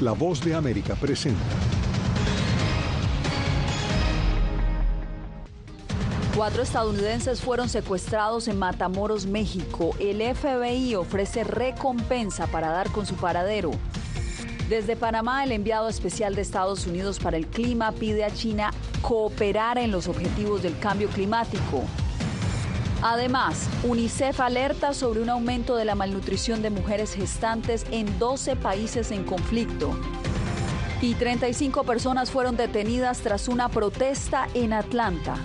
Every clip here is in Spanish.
La voz de América presenta. Cuatro estadounidenses fueron secuestrados en Matamoros, México. El FBI ofrece recompensa para dar con su paradero. Desde Panamá, el enviado especial de Estados Unidos para el clima pide a China cooperar en los objetivos del cambio climático. Además, UNICEF alerta sobre un aumento de la malnutrición de mujeres gestantes en 12 países en conflicto. Y 35 personas fueron detenidas tras una protesta en Atlanta.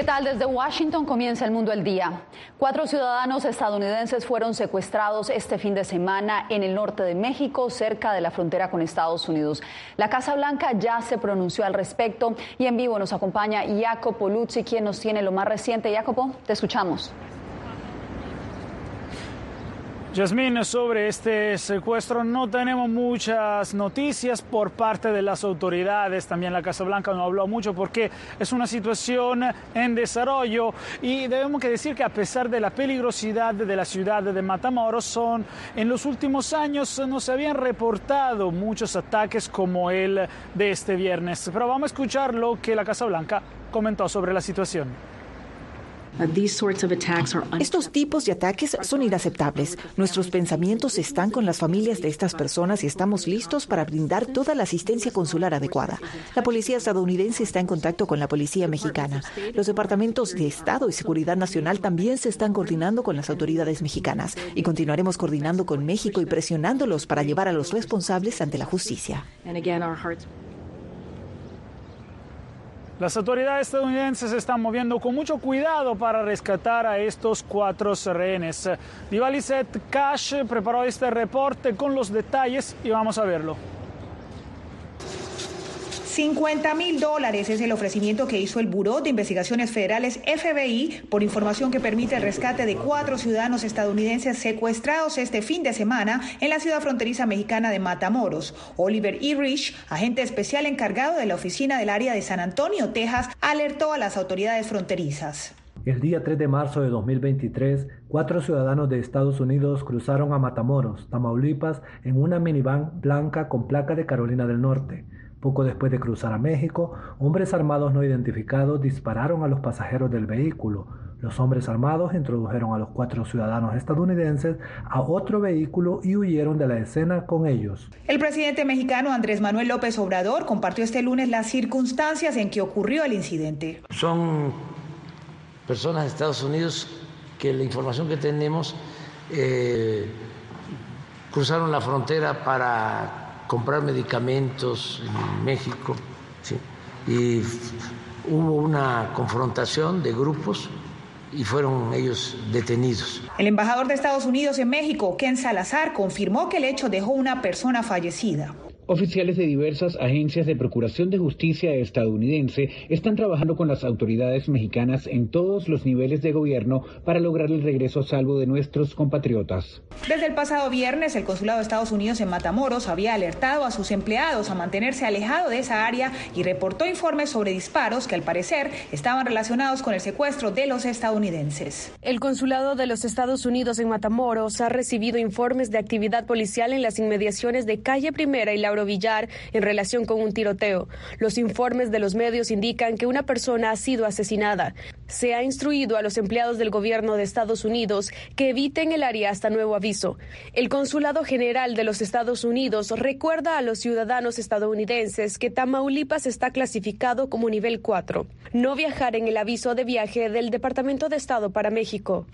¿Qué tal? Desde Washington comienza el mundo el día. Cuatro ciudadanos estadounidenses fueron secuestrados este fin de semana en el norte de México, cerca de la frontera con Estados Unidos. La Casa Blanca ya se pronunció al respecto y en vivo nos acompaña Jacopo Luzzi, quien nos tiene lo más reciente. Jacopo, te escuchamos. Yasmín, sobre este secuestro no tenemos muchas noticias por parte de las autoridades. También la Casa Blanca no habló mucho porque es una situación en desarrollo y debemos decir que a pesar de la peligrosidad de la ciudad de Matamoros, son, en los últimos años no se habían reportado muchos ataques como el de este viernes. Pero vamos a escuchar lo que la Casa Blanca comentó sobre la situación. Estos tipos de ataques son inaceptables. Nuestros pensamientos están con las familias de estas personas y estamos listos para brindar toda la asistencia consular adecuada. La policía estadounidense está en contacto con la policía mexicana. Los departamentos de Estado y Seguridad Nacional también se están coordinando con las autoridades mexicanas y continuaremos coordinando con México y presionándolos para llevar a los responsables ante la justicia. Las autoridades estadounidenses se están moviendo con mucho cuidado para rescatar a estos cuatro rehenes. Divalicet Cash preparó este reporte con los detalles y vamos a verlo. 50 mil dólares es el ofrecimiento que hizo el Buró de Investigaciones Federales FBI por información que permite el rescate de cuatro ciudadanos estadounidenses secuestrados este fin de semana en la ciudad fronteriza mexicana de Matamoros. Oliver E. Rich, agente especial encargado de la oficina del área de San Antonio, Texas, alertó a las autoridades fronterizas. El día 3 de marzo de 2023, cuatro ciudadanos de Estados Unidos cruzaron a Matamoros, Tamaulipas, en una minivan blanca con placa de Carolina del Norte. Poco después de cruzar a México, hombres armados no identificados dispararon a los pasajeros del vehículo. Los hombres armados introdujeron a los cuatro ciudadanos estadounidenses a otro vehículo y huyeron de la escena con ellos. El presidente mexicano Andrés Manuel López Obrador compartió este lunes las circunstancias en que ocurrió el incidente. Son personas de Estados Unidos que la información que tenemos eh, cruzaron la frontera para comprar medicamentos en México y hubo una confrontación de grupos y fueron ellos detenidos. El embajador de Estados Unidos en México, Ken Salazar, confirmó que el hecho dejó una persona fallecida. Oficiales de diversas agencias de Procuración de Justicia estadounidense están trabajando con las autoridades mexicanas en todos los niveles de gobierno para lograr el regreso a salvo de nuestros compatriotas. Desde el pasado viernes, el Consulado de Estados Unidos en Matamoros había alertado a sus empleados a mantenerse alejado de esa área y reportó informes sobre disparos que al parecer estaban relacionados con el secuestro de los estadounidenses. El Consulado de los Estados Unidos en Matamoros ha recibido informes de actividad policial en las inmediaciones de Calle Primera y Laura Villar en relación con un tiroteo. Los informes de los medios indican que una persona ha sido asesinada. Se ha instruido a los empleados del gobierno de Estados Unidos que eviten el área hasta nuevo aviso. El Consulado General de los Estados Unidos recuerda a los ciudadanos estadounidenses que Tamaulipas está clasificado como nivel 4. No viajar en el aviso de viaje del Departamento de Estado para México.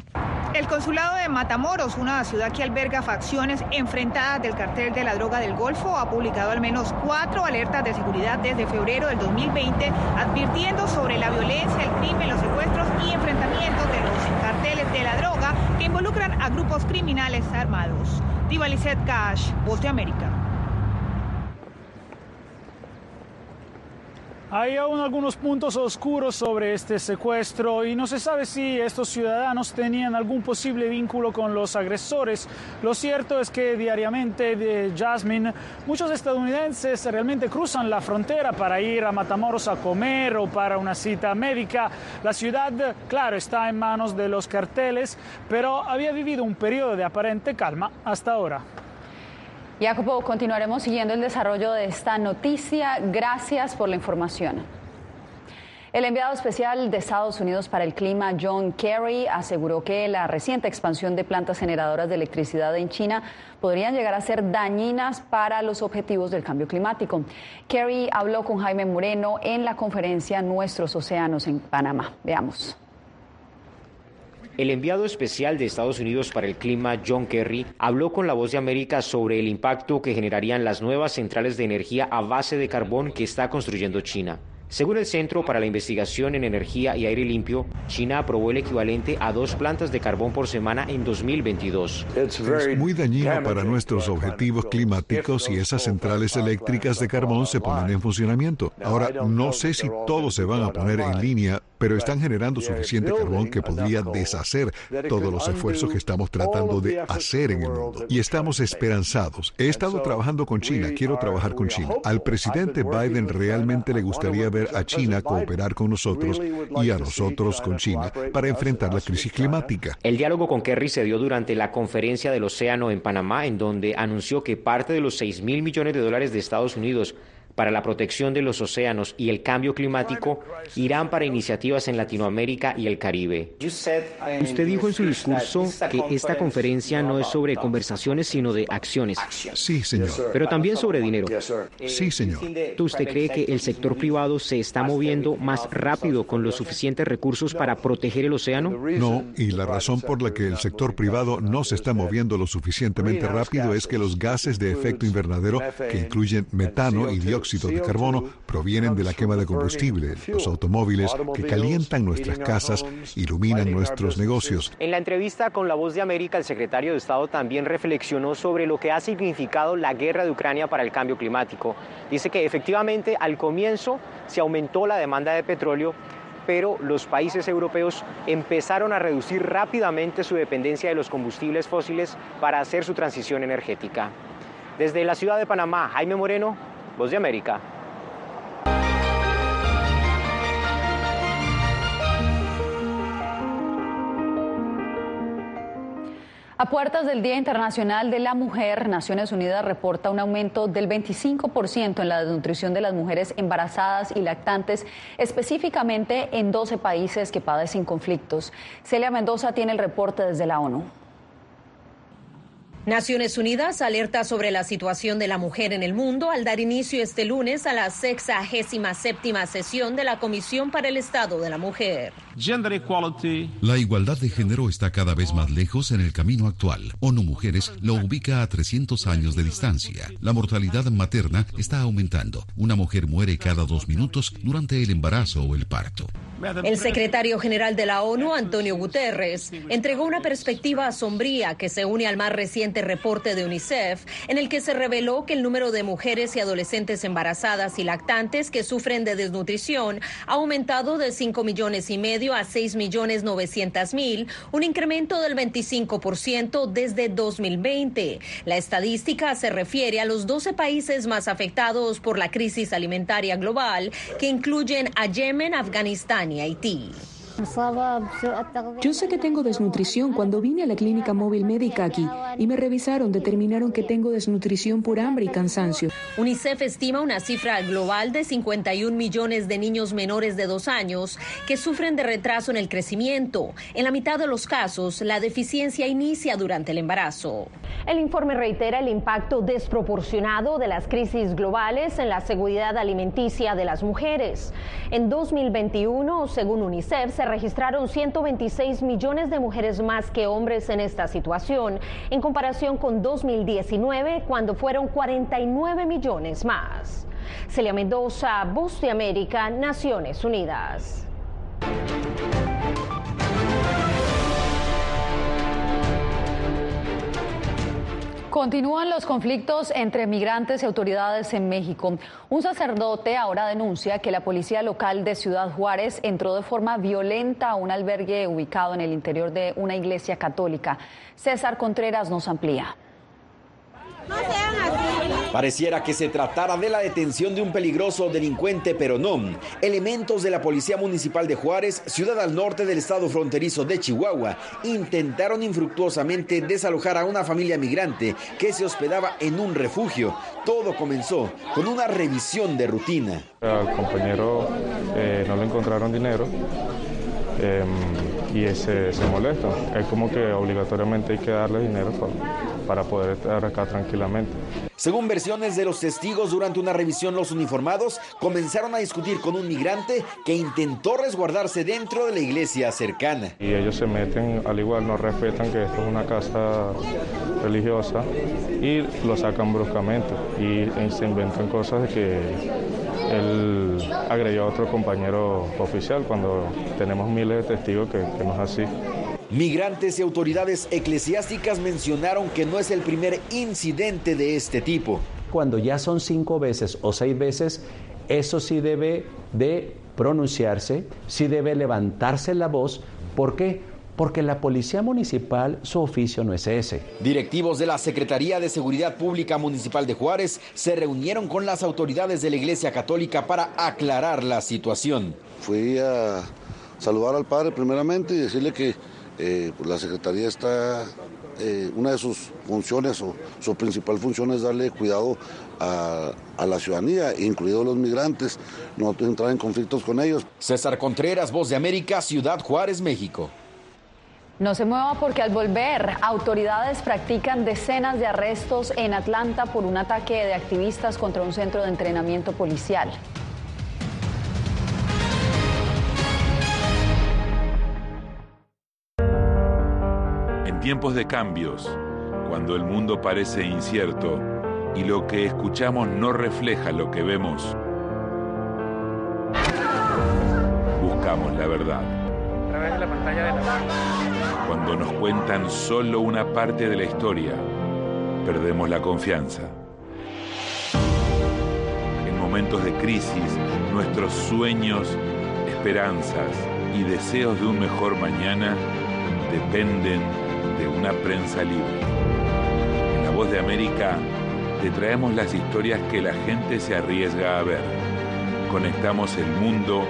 El consulado de Matamoros, una ciudad que alberga facciones enfrentadas del cartel de la droga del Golfo, ha publicado al menos cuatro alertas de seguridad desde febrero del 2020, advirtiendo sobre la violencia, el crimen, los secuestros y enfrentamientos de los carteles de la droga que involucran a grupos criminales armados. Divalicet Cash, Voz de América. Hay aún algunos puntos oscuros sobre este secuestro y no se sabe si estos ciudadanos tenían algún posible vínculo con los agresores. Lo cierto es que diariamente de Jasmine muchos estadounidenses realmente cruzan la frontera para ir a Matamoros a comer o para una cita médica. La ciudad, claro, está en manos de los carteles, pero había vivido un periodo de aparente calma hasta ahora. Jacopo, continuaremos siguiendo el desarrollo de esta noticia. Gracias por la información. El enviado especial de Estados Unidos para el clima, John Kerry, aseguró que la reciente expansión de plantas generadoras de electricidad en China podrían llegar a ser dañinas para los objetivos del cambio climático. Kerry habló con Jaime Moreno en la conferencia Nuestros Océanos en Panamá. Veamos. El enviado especial de Estados Unidos para el clima, John Kerry, habló con la voz de América sobre el impacto que generarían las nuevas centrales de energía a base de carbón que está construyendo China. Según el Centro para la Investigación en Energía y Aire Limpio, China aprobó el equivalente a dos plantas de carbón por semana en 2022. Es muy dañino para nuestros objetivos climáticos si esas centrales eléctricas de carbón se ponen en funcionamiento. Ahora, no sé si todos se van a poner en línea, pero están generando suficiente carbón que podría deshacer todos los esfuerzos que estamos tratando de hacer en el mundo. Y estamos esperanzados. He estado trabajando con China, quiero trabajar con China. Al presidente Biden realmente le gustaría ver a China cooperar con nosotros y a nosotros con China para enfrentar la crisis climática. El diálogo con Kerry se dio durante la conferencia del océano en Panamá, en donde anunció que parte de los 6 mil millones de dólares de Estados Unidos para la protección de los océanos y el cambio climático irán para iniciativas en Latinoamérica y el Caribe. Usted dijo en su discurso que esta conferencia no es sobre conversaciones, sino de acciones. Sí, señor. Pero también sobre dinero. Sí, señor. ¿Usted cree que el sector privado se está moviendo más rápido con los suficientes recursos para proteger el océano? No, y la razón por la que el sector privado no se está moviendo lo suficientemente rápido es que los gases de efecto invernadero, que incluyen metano y dióxido de carbono provienen de la quema de combustible, los automóviles que calientan nuestras casas, iluminan nuestros negocios. En la entrevista con La Voz de América, el secretario de Estado también reflexionó sobre lo que ha significado la guerra de Ucrania para el cambio climático. Dice que efectivamente al comienzo se aumentó la demanda de petróleo, pero los países europeos empezaron a reducir rápidamente su dependencia de los combustibles fósiles para hacer su transición energética. Desde la ciudad de Panamá, Jaime Moreno, Voz de América. A puertas del Día Internacional de la Mujer, Naciones Unidas reporta un aumento del 25% en la desnutrición de las mujeres embarazadas y lactantes, específicamente en 12 países que padecen conflictos. Celia Mendoza tiene el reporte desde la ONU. Naciones Unidas alerta sobre la situación de la mujer en el mundo al dar inicio este lunes a la sexagésima séptima sesión de la Comisión para el Estado de la Mujer. La igualdad de género está cada vez más lejos en el camino actual. ONU Mujeres lo ubica a 300 años de distancia. La mortalidad materna está aumentando. Una mujer muere cada dos minutos durante el embarazo o el parto. El secretario general de la ONU, Antonio Guterres, entregó una perspectiva sombría que se une al más reciente reporte de UNICEF, en el que se reveló que el número de mujeres y adolescentes embarazadas y lactantes que sufren de desnutrición ha aumentado de 5 millones y medio a 6 millones 900 mil, un incremento del 25% desde 2020. La estadística se refiere a los 12 países más afectados por la crisis alimentaria global, que incluyen a Yemen, Afganistán y Haití. Yo sé que tengo desnutrición cuando vine a la clínica móvil médica aquí y me revisaron, determinaron que tengo desnutrición por hambre y cansancio. UNICEF estima una cifra global de 51 millones de niños menores de dos años que sufren de retraso en el crecimiento. En la mitad de los casos, la deficiencia inicia durante el embarazo. El informe reitera el impacto desproporcionado de las crisis globales en la seguridad alimenticia de las mujeres. En 2021, según UNICEF, se registraron 126 millones de mujeres más que hombres en esta situación, en comparación con 2019, cuando fueron 49 millones más. Celia Mendoza, Voz de América, Naciones Unidas. Continúan los conflictos entre migrantes y autoridades en México. Un sacerdote ahora denuncia que la policía local de Ciudad Juárez entró de forma violenta a un albergue ubicado en el interior de una iglesia católica. César Contreras nos amplía. Pareciera que se tratara de la detención de un peligroso delincuente, pero no. Elementos de la Policía Municipal de Juárez, ciudad al norte del estado fronterizo de Chihuahua, intentaron infructuosamente desalojar a una familia migrante que se hospedaba en un refugio. Todo comenzó con una revisión de rutina. Al compañero eh, no le encontraron dinero. Em, y se, se molesta. Es como que obligatoriamente hay que darle dinero para poder estar acá tranquilamente. Según versiones de los testigos, durante una revisión los uniformados comenzaron a discutir con un migrante que intentó resguardarse dentro de la iglesia cercana. Y ellos se meten, al igual no respetan que esto es una casa religiosa y lo sacan bruscamente y se inventan cosas de que él agredió a otro compañero oficial cuando tenemos miles de testigos que, que no es así. Migrantes y autoridades eclesiásticas mencionaron que no es el primer incidente de este tipo. Cuando ya son cinco veces o seis veces, eso sí debe de pronunciarse, sí debe levantarse la voz. ¿Por qué? Porque la Policía Municipal, su oficio no es ese. Directivos de la Secretaría de Seguridad Pública Municipal de Juárez se reunieron con las autoridades de la Iglesia Católica para aclarar la situación. Fui a saludar al padre primeramente y decirle que eh, pues la Secretaría está, eh, una de sus funciones o su principal función es darle cuidado a, la ciudadanía, incluidos los migrantes, no entrar en conflictos con ellos. César Contreras, Voz de América, Ciudad Juárez, México. No se mueva porque al volver, autoridades practican decenas de arrestos en Atlanta por un ataque de activistas contra un centro de entrenamiento policial. tiempos de cambios, cuando el mundo parece incierto y lo que escuchamos no refleja lo que vemos, buscamos la verdad. Cuando nos cuentan solo una parte de la historia, perdemos la confianza. En momentos de crisis, nuestros sueños, esperanzas y deseos de un mejor mañana dependen de una prensa libre. En La Voz de América te traemos las historias que la gente se arriesga a ver. Conectamos el mundo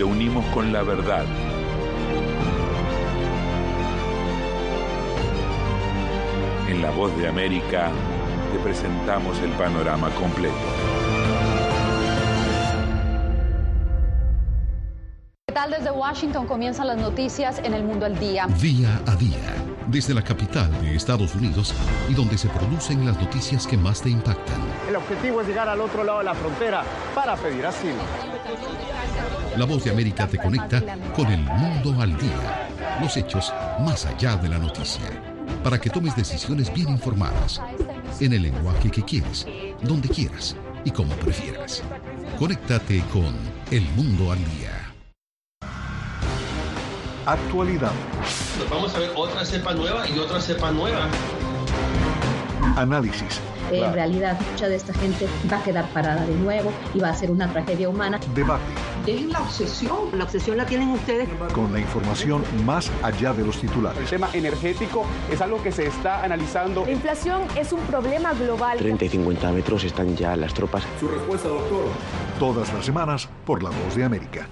lo unimos con la verdad. En La Voz de América te presentamos el panorama completo. Desde Washington comienzan las noticias en el mundo al día. Día a día, desde la capital de Estados Unidos y donde se producen las noticias que más te impactan. El objetivo es llegar al otro lado de la frontera para pedir asilo. La voz de América te conecta con el mundo al día. Los hechos más allá de la noticia. Para que tomes decisiones bien informadas. En el lenguaje que quieres, donde quieras y como prefieras. Conéctate con El Mundo al Día. Actualidad. vamos a ver otra cepa nueva y otra cepa nueva. Análisis. En realidad, mucha de esta gente va a quedar parada de nuevo y va a ser una tragedia humana. Debate. Dejen la obsesión. La obsesión la tienen ustedes. Con la información más allá de los titulares. El tema energético es algo que se está analizando. La inflación es un problema global. 30 y 50 metros están ya las tropas. Su respuesta, doctor. Todas las semanas por La Voz de América.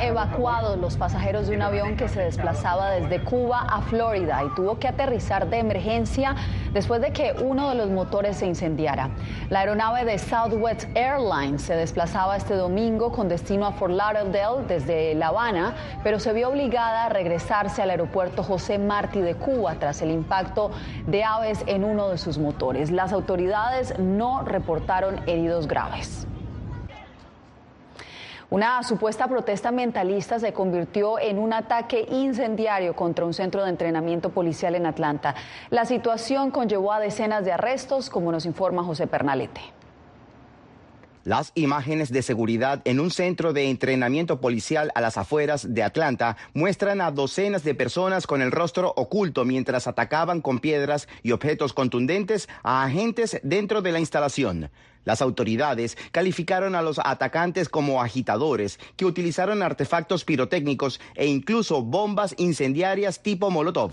Evacuados los pasajeros de un avión que se desplazaba desde Cuba a Florida y tuvo que aterrizar de emergencia después de que uno de los motores se incendiara. La aeronave de Southwest Airlines se desplazaba este domingo con destino a Fort Lauderdale desde La Habana, pero se vio obligada a regresarse al aeropuerto José Martí de Cuba tras el impacto de aves en uno de sus motores. Las autoridades no reportaron heridos graves. Una supuesta protesta ambientalista se convirtió en un ataque incendiario contra un centro de entrenamiento policial en Atlanta. La situación conllevó a decenas de arrestos, como nos informa José Pernalete. Las imágenes de seguridad en un centro de entrenamiento policial a las afueras de Atlanta muestran a docenas de personas con el rostro oculto mientras atacaban con piedras y objetos contundentes a agentes dentro de la instalación. Las autoridades calificaron a los atacantes como agitadores que utilizaron artefactos pirotécnicos e incluso bombas incendiarias tipo Molotov.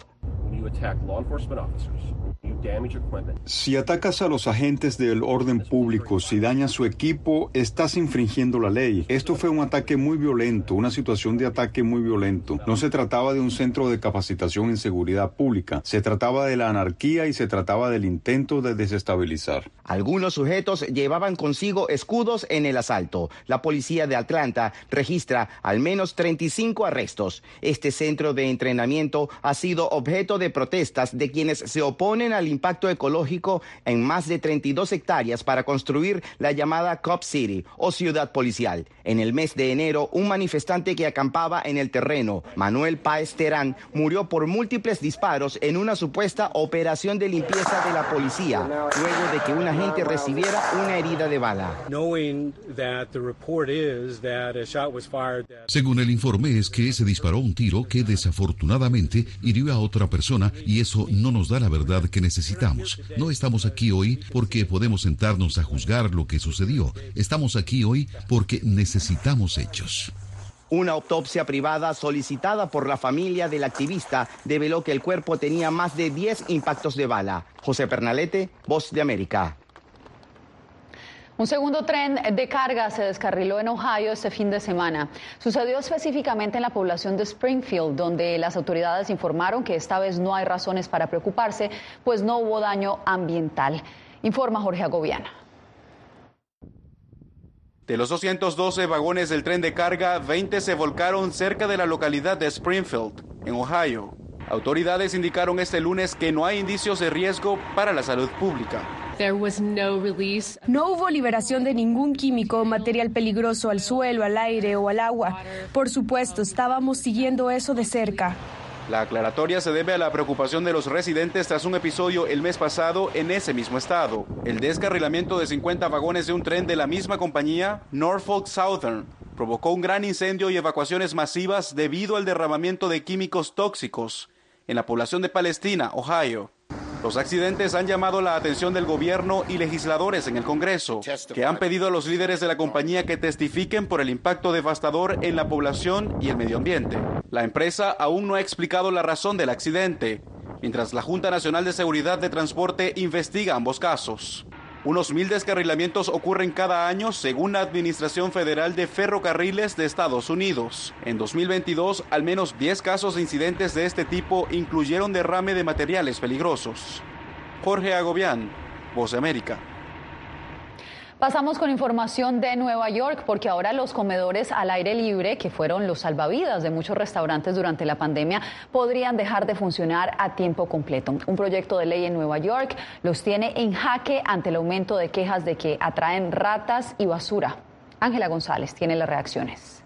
Si atacas a los agentes del orden público, si dañas su equipo, estás infringiendo la ley. Esto fue un ataque muy violento, una situación de ataque muy violento. No se trataba de un centro de capacitación en seguridad pública, se trataba de la anarquía y se trataba del intento de desestabilizar. Algunos sujetos llevaban consigo escudos en el asalto. La policía de Atlanta registra al menos 35 arrestos. Este centro de entrenamiento ha sido objeto de protestas de quienes se oponen al impacto ecológico en más de 32 hectáreas para construir la llamada Cop City o ciudad policial. En el mes de enero, un manifestante que acampaba en el terreno, Manuel Páez Terán, murió por múltiples disparos en una supuesta operación de limpieza de la policía, luego de que un agente recibiera una herida de bala. Según el informe es que se disparó un tiro que desafortunadamente hirió a otra persona y eso no nos da la verdad que necesitamos necesitamos. No estamos aquí hoy porque podemos sentarnos a juzgar lo que sucedió. Estamos aquí hoy porque necesitamos hechos. Una autopsia privada solicitada por la familia del activista develó que el cuerpo tenía más de 10 impactos de bala. José Pernalete, Voz de América. Un segundo tren de carga se descarriló en Ohio este fin de semana. Sucedió específicamente en la población de Springfield, donde las autoridades informaron que esta vez no hay razones para preocuparse, pues no hubo daño ambiental. Informa Jorge Agobiana. De los 212 vagones del tren de carga, 20 se volcaron cerca de la localidad de Springfield, en Ohio. Autoridades indicaron este lunes que no hay indicios de riesgo para la salud pública. No hubo liberación de ningún químico o material peligroso al suelo, al aire o al agua. Por supuesto, estábamos siguiendo eso de cerca. La aclaratoria se debe a la preocupación de los residentes tras un episodio el mes pasado en ese mismo estado. El descarrilamiento de 50 vagones de un tren de la misma compañía, Norfolk Southern, provocó un gran incendio y evacuaciones masivas debido al derramamiento de químicos tóxicos en la población de Palestina, Ohio. Los accidentes han llamado la atención del gobierno y legisladores en el Congreso, que han pedido a los líderes de la compañía que testifiquen por el impacto devastador en la población y el medio ambiente. La empresa aún no ha explicado la razón del accidente, mientras la Junta Nacional de Seguridad de Transporte investiga ambos casos. Unos mil descarrilamientos ocurren cada año según la Administración Federal de Ferrocarriles de Estados Unidos. En 2022, al menos 10 casos de incidentes de este tipo incluyeron derrame de materiales peligrosos. Jorge Agobián, Voz de América. Pasamos con información de Nueva York porque ahora los comedores al aire libre, que fueron los salvavidas de muchos restaurantes durante la pandemia, podrían dejar de funcionar a tiempo completo. Un proyecto de ley en Nueva York los tiene en jaque ante el aumento de quejas de que atraen ratas y basura. Ángela González tiene las reacciones.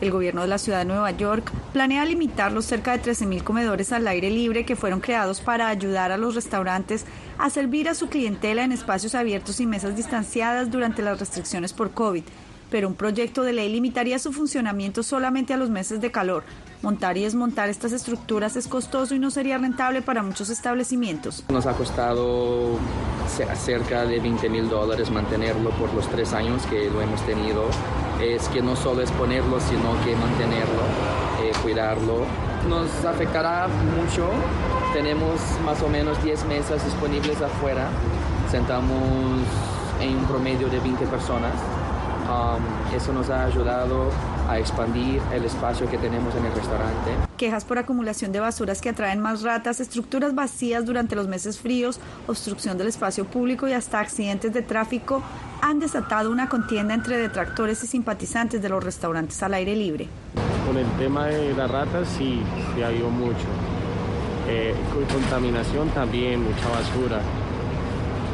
El gobierno de la ciudad de Nueva York planea limitar los cerca de 13.000 comedores al aire libre que fueron creados para ayudar a los restaurantes a servir a su clientela en espacios abiertos y mesas distanciadas durante las restricciones por COVID pero un proyecto de ley limitaría su funcionamiento solamente a los meses de calor. Montar y desmontar estas estructuras es costoso y no sería rentable para muchos establecimientos. Nos ha costado cerca de 20 mil dólares mantenerlo por los tres años que lo hemos tenido. Es que no solo es ponerlo, sino que mantenerlo, eh, cuidarlo. Nos afectará mucho. Tenemos más o menos 10 mesas disponibles afuera. Sentamos en un promedio de 20 personas Um, eso nos ha ayudado a expandir el espacio que tenemos en el restaurante. Quejas por acumulación de basuras que atraen más ratas, estructuras vacías durante los meses fríos, obstrucción del espacio público y hasta accidentes de tráfico han desatado una contienda entre detractores y simpatizantes de los restaurantes al aire libre. Con el tema de las ratas sí, sí ha habido mucho. Eh, contaminación también, mucha basura.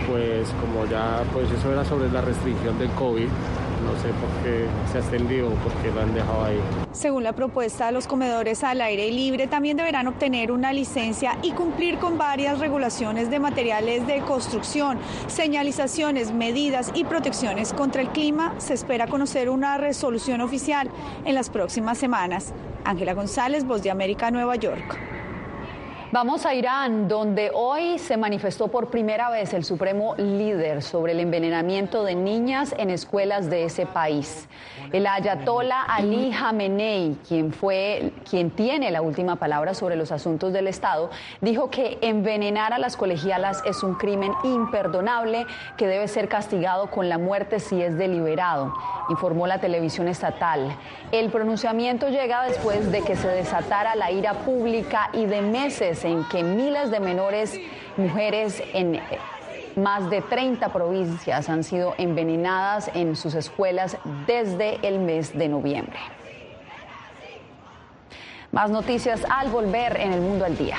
Pues como ya, pues eso era sobre la restricción del COVID, No sé por qué se ha extendido o por qué lo han dejado ahí. Según la propuesta, los comedores al aire libre también deberán obtener una licencia y cumplir con varias regulaciones de materiales de construcción, señalizaciones, medidas y protecciones contra el clima. Se espera conocer una resolución oficial en las próximas semanas. Ángela González, Voz de América, Nueva York. Vamos a Irán, donde hoy se manifestó por primera vez el supremo líder sobre el envenenamiento de niñas en escuelas de ese país. El ayatollah Ali Khamenei, quien fue quien tiene la última palabra sobre los asuntos del Estado, dijo que envenenar a las colegialas es un crimen imperdonable que debe ser castigado con la muerte si es deliberado, informó la televisión estatal. El pronunciamiento llega después de que se desatara la ira pública y de meses en que miles de menores mujeres en más de 30 provincias han sido envenenadas en sus escuelas desde el mes de noviembre. Más noticias al volver en el mundo al día.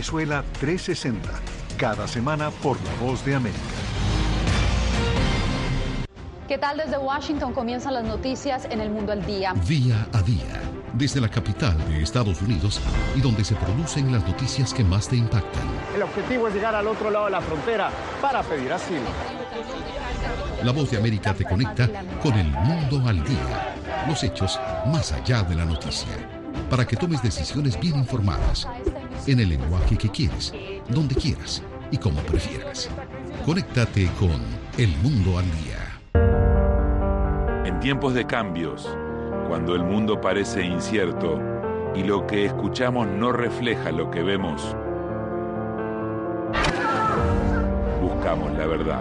Venezuela 360, cada semana por La Voz de América. ¿Qué tal desde Washington? Comienzan las noticias en el mundo al día. Día a día, desde la capital de Estados Unidos y donde se producen las noticias que más te impactan. El objetivo es llegar al otro lado de la frontera para pedir asilo. La voz de América te conecta con el mundo al día, los hechos más allá de la noticia, para que tomes decisiones bien informadas en el lenguaje que quieres, donde quieras y como prefieras. Conéctate con El Mundo al Día. En tiempos de cambios, cuando el mundo parece incierto y lo que escuchamos no refleja lo que vemos, buscamos la verdad.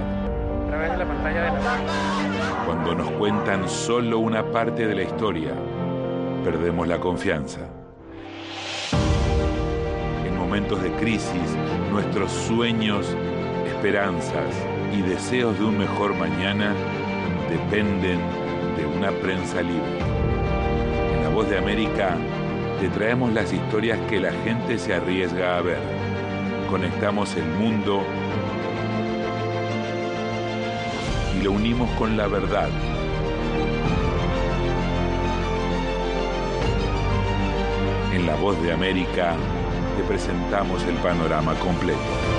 Cuando nos cuentan solo una parte de la historia, perdemos la confianza momentos de crisis, nuestros sueños, esperanzas y deseos de un mejor mañana dependen de una prensa libre. En La Voz de América te traemos las historias que la gente se arriesga a ver. Conectamos el mundo y lo unimos con la verdad. En La Voz de América presentamos el panorama completo.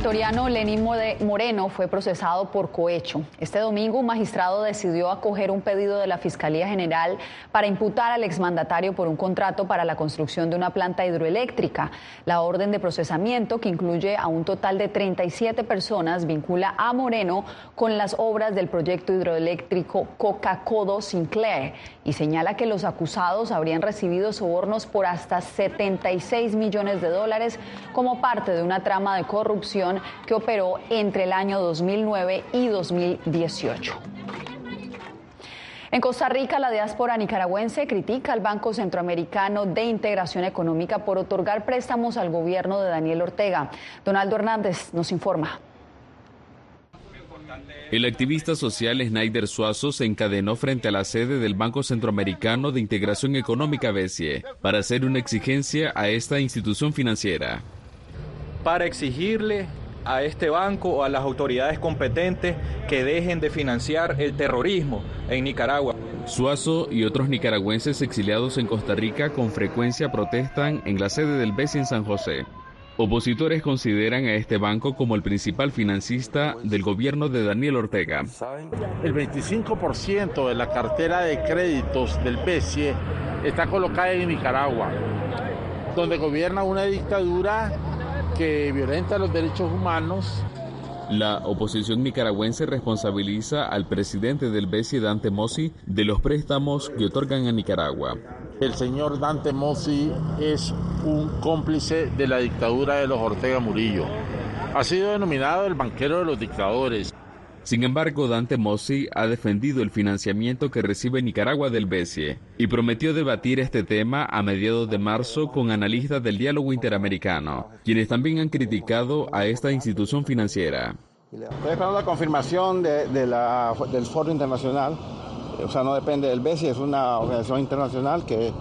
Ecuatoriano Lenín Moreno fue procesado por cohecho. Este domingo un magistrado decidió acoger un pedido de la Fiscalía General para imputar al exmandatario por un contrato para la construcción de una planta hidroeléctrica. La orden de procesamiento, que incluye a un total de 37 personas, vincula a Moreno con las obras del proyecto hidroeléctrico Coca-Codo Sinclair y señala que los acusados habrían recibido sobornos por hasta 76 millones de dólares como parte de una trama de corrupción que operó entre el año 2009 y 2018. En Costa Rica, la diáspora nicaragüense critica al Banco Centroamericano de Integración Económica por otorgar préstamos al gobierno de Daniel Ortega. Donaldo Hernández nos informa. El activista social Snyder Suazo se encadenó frente a la sede del Banco Centroamericano de Integración Económica BESIE para hacer una exigencia a esta institución financiera para exigirle a este banco o a las autoridades competentes que dejen de financiar el terrorismo en Nicaragua. Suazo y otros nicaragüenses exiliados en Costa Rica con frecuencia protestan en la sede del BESI en San José. Opositores consideran a este banco como el principal financista del gobierno de Daniel Ortega. El 25% de la cartera de créditos del BESIE está colocada en Nicaragua, donde gobierna una dictadura que violenta los derechos humanos. La oposición nicaragüense responsabiliza al presidente del BESI, Dante Mossi, de los préstamos que otorgan a Nicaragua. El señor Dante Mossi es un cómplice de la dictadura de los Ortega Murillo. Ha sido denominado el banquero de los dictadores. Sin embargo, Dante Mossi ha defendido el financiamiento que recibe Nicaragua del BCE y prometió debatir este tema a mediados de marzo con analistas del diálogo interamericano, quienes también han criticado a esta institución financiera. Estoy esperando la confirmación del Foro Internacional, o sea, no depende del BCE, es una organización internacional que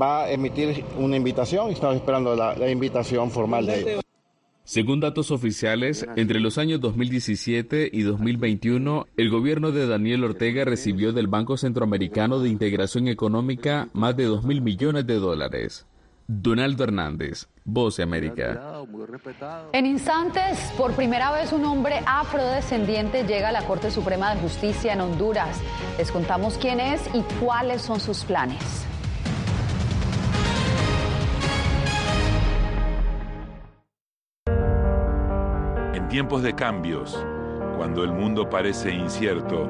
va a emitir una invitación y estamos esperando la, la invitación formal de ellos. Según datos oficiales, entre los años 2017 y 2021, el gobierno de Daniel Ortega recibió del Banco Centroamericano de Integración Económica más de 2 mil millones de dólares. Donaldo Hernández, Voz América. En instantes, por primera vez un hombre afrodescendiente llega a la Corte Suprema de Justicia en Honduras. Les contamos quién es y cuáles son sus planes. Tiempos de cambios, cuando el mundo parece incierto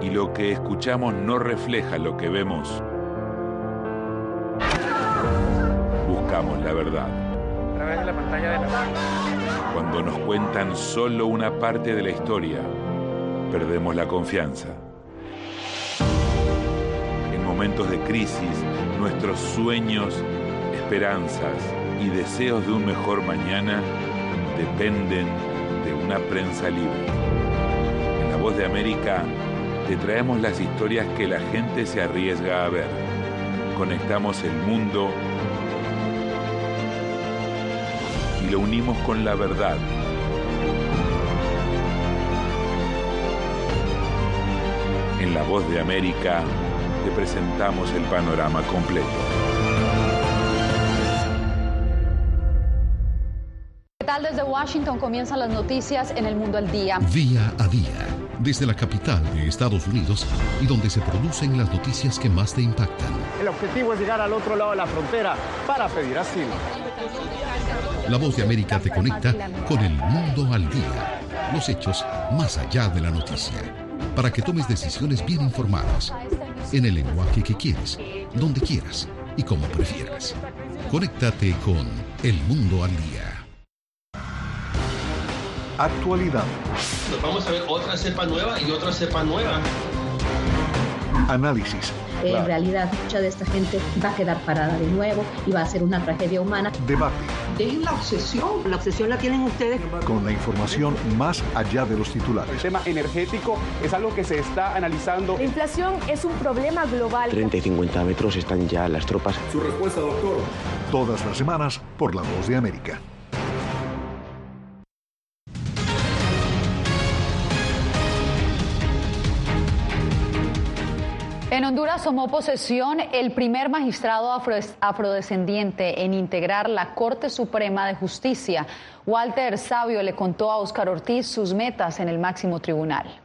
y lo que escuchamos no refleja lo que vemos, buscamos la verdad. Cuando nos cuentan solo una parte de la historia, perdemos la confianza. En momentos de crisis, nuestros sueños, esperanzas y deseos de un mejor mañana dependen de una prensa libre. En La Voz de América te traemos las historias que la gente se arriesga a ver. Conectamos el mundo y lo unimos con la verdad. En La Voz de América te presentamos el panorama completo. Washington comienzan las noticias en el mundo al día. Día a día, desde la capital de Estados Unidos y donde se producen las noticias que más te impactan. El objetivo es llegar al otro lado de la frontera para pedir asilo. La voz de América te conecta con el mundo al día, los hechos más allá de la noticia, para que tomes decisiones bien informadas, en el lenguaje que quieres, donde quieras y como prefieras. Conéctate con El Mundo al Día. Actualidad. Nos vamos a ver otra cepa nueva y otra cepa nueva. Análisis. En realidad, mucha de esta gente va a quedar parada de nuevo y va a ser una tragedia humana. Debate. De la obsesión. La obsesión la tienen ustedes. Con la información más allá de los titulares. El tema energético es algo que se está analizando. La inflación es un problema global. 30 y 50 metros están ya las tropas. Su respuesta, doctor. Todas las semanas por La Voz de América. En Honduras tomó posesión el primer magistrado afrodescendiente en integrar la Corte Suprema de Justicia. Walter Sabio le contó a Óscar Ortiz sus metas en el máximo tribunal.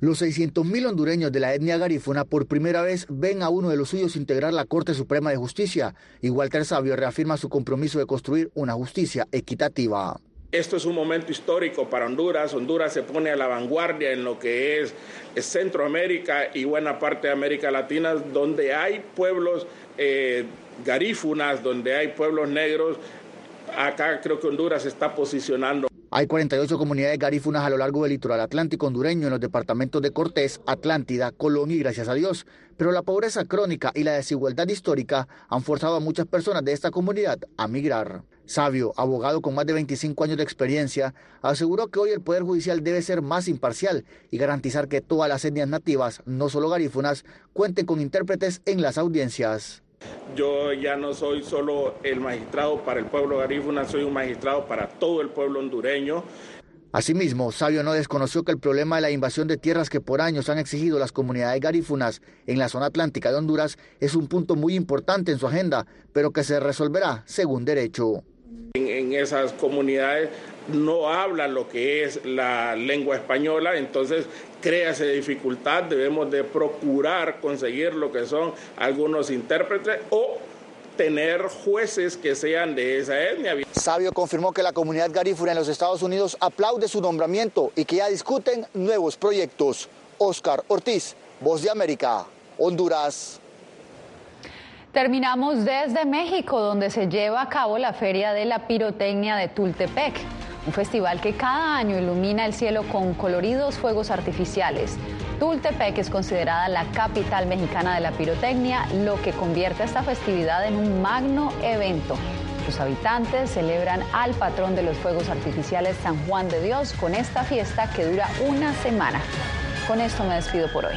Los 600.000 hondureños de la etnia garífuna por primera vez ven a uno de los suyos integrar la Corte Suprema de Justicia y Walter Sabio reafirma su compromiso de construir una justicia equitativa. Esto es un momento histórico para Honduras. Honduras se pone a la vanguardia en lo que es, Centroamérica y buena parte de América Latina, donde hay pueblos eh, garífunas, donde hay pueblos negros. Acá creo que Honduras se está posicionando. Hay 48 comunidades garífunas a lo largo del litoral atlántico hondureño en los departamentos de Cortés, Atlántida, Colón y gracias a Dios. Pero la pobreza crónica y la desigualdad histórica han forzado a muchas personas de esta comunidad a migrar. Sabio, abogado con más de 25 años de experiencia, aseguró que hoy el Poder Judicial debe ser más imparcial y garantizar que todas las etnias nativas, no solo garífunas, cuenten con intérpretes en las audiencias. Yo ya no soy solo el magistrado para el pueblo garífuna, soy un magistrado para todo el pueblo hondureño. Asimismo, Sabio no desconoció que el problema de la invasión de tierras que por años han exigido las comunidades garífunas en la zona atlántica de Honduras es un punto muy importante en su agenda, pero que se resolverá según derecho. En, esas comunidades no hablan lo que es la lengua española, entonces crea esa dificultad, debemos de procurar conseguir lo que son algunos intérpretes o tener jueces que sean de esa etnia. Sabio confirmó que la comunidad garífuna en los Estados Unidos aplaude su nombramiento y que ya discuten nuevos proyectos. Oscar Ortiz, Voz de América, Honduras. Terminamos desde México, donde se lleva a cabo la Feria de la Pirotecnia de Tultepec, un festival que cada año ilumina el cielo con coloridos fuegos artificiales. Tultepec es considerada la capital mexicana de la pirotecnia, lo que convierte esta festividad en un magno evento. Sus habitantes celebran al patrón de los fuegos artificiales San Juan de Dios con esta fiesta que dura una semana. Con esto me despido por hoy.